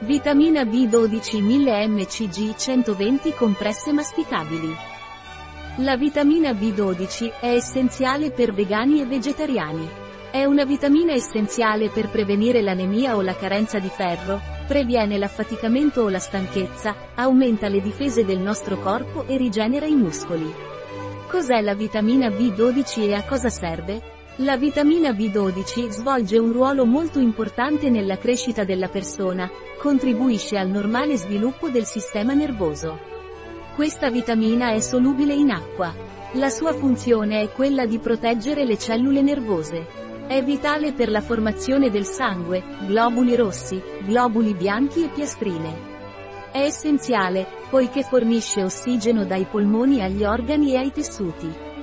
Vitamina B12 1000 mcg 120 compresse masticabili. La vitamina B12 è essenziale per vegani e vegetariani. È una vitamina essenziale per prevenire l'anemia o la carenza di ferro, previene l'affaticamento o la stanchezza, aumenta le difese del nostro corpo e rigenera i muscoli. Cos'è la vitamina B12 e a cosa serve? La vitamina B12 svolge un ruolo molto importante nella crescita della persona, contribuisce al normale sviluppo del sistema nervoso. Questa vitamina è solubile in acqua. La sua funzione è quella di proteggere le cellule nervose. È vitale per la formazione del sangue, globuli rossi, globuli bianchi e piastrine. È essenziale, poiché fornisce ossigeno dai polmoni agli organi e ai tessuti.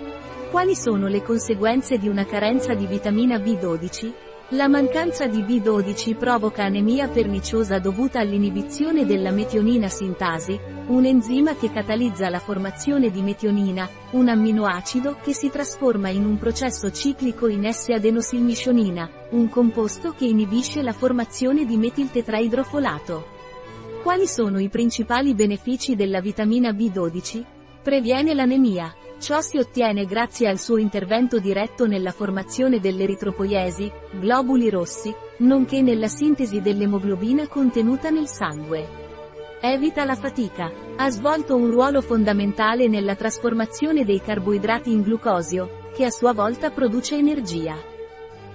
Quali sono le conseguenze di una carenza di vitamina B12? La mancanza di B12 provoca anemia perniciosa dovuta all'inibizione della metionina sintasi, un enzima che catalizza la formazione di metionina, un amminoacido che si trasforma in un processo ciclico in S-adenosilmiscionina, un composto che inibisce la formazione di metiltetraidrofolato. Quali sono i principali benefici della vitamina B12? Previene l'anemia. Ciò si ottiene grazie al suo intervento diretto nella formazione dell'eritropoiesi, globuli rossi, nonché nella sintesi dell'emoglobina contenuta nel sangue. Evita la fatica. Ha svolto un ruolo fondamentale nella trasformazione dei carboidrati in glucosio, che a sua volta produce energia.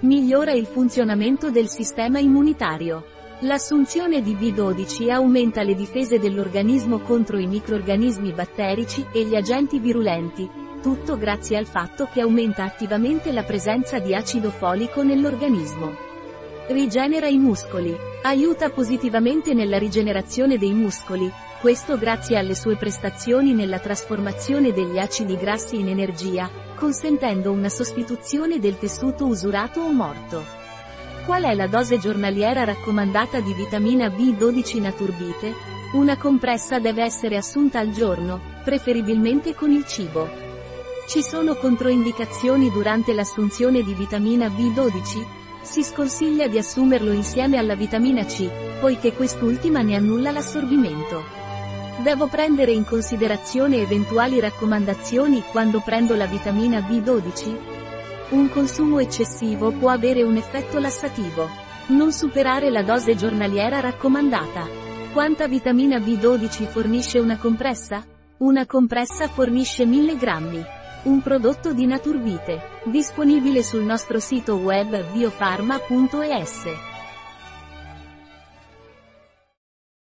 Migliora il funzionamento del sistema immunitario. L'assunzione di B12 aumenta le difese dell'organismo contro i microorganismi batterici e gli agenti virulenti, tutto grazie al fatto che aumenta attivamente la presenza di acido folico nell'organismo. Rigenera i muscoli. Aiuta positivamente nella rigenerazione dei muscoli, questo grazie alle sue prestazioni nella trasformazione degli acidi grassi in energia, consentendo una sostituzione del tessuto usurato o morto. Qual è la dose giornaliera raccomandata di vitamina B12 Naturbite? Una compressa deve essere assunta al giorno, preferibilmente con il cibo. Ci sono controindicazioni durante l'assunzione di vitamina B12? Si sconsiglia di assumerlo insieme alla vitamina C, poiché quest'ultima ne annulla l'assorbimento. Devo prendere in considerazione eventuali raccomandazioni quando prendo la vitamina B12? Un consumo eccessivo può avere un effetto lassativo. Non superare la dose giornaliera raccomandata. Quanta vitamina B12 fornisce una compressa? Una compressa fornisce 1000 grammi. Un prodotto di Naturbite. Disponibile sul nostro sito web biofarma.es.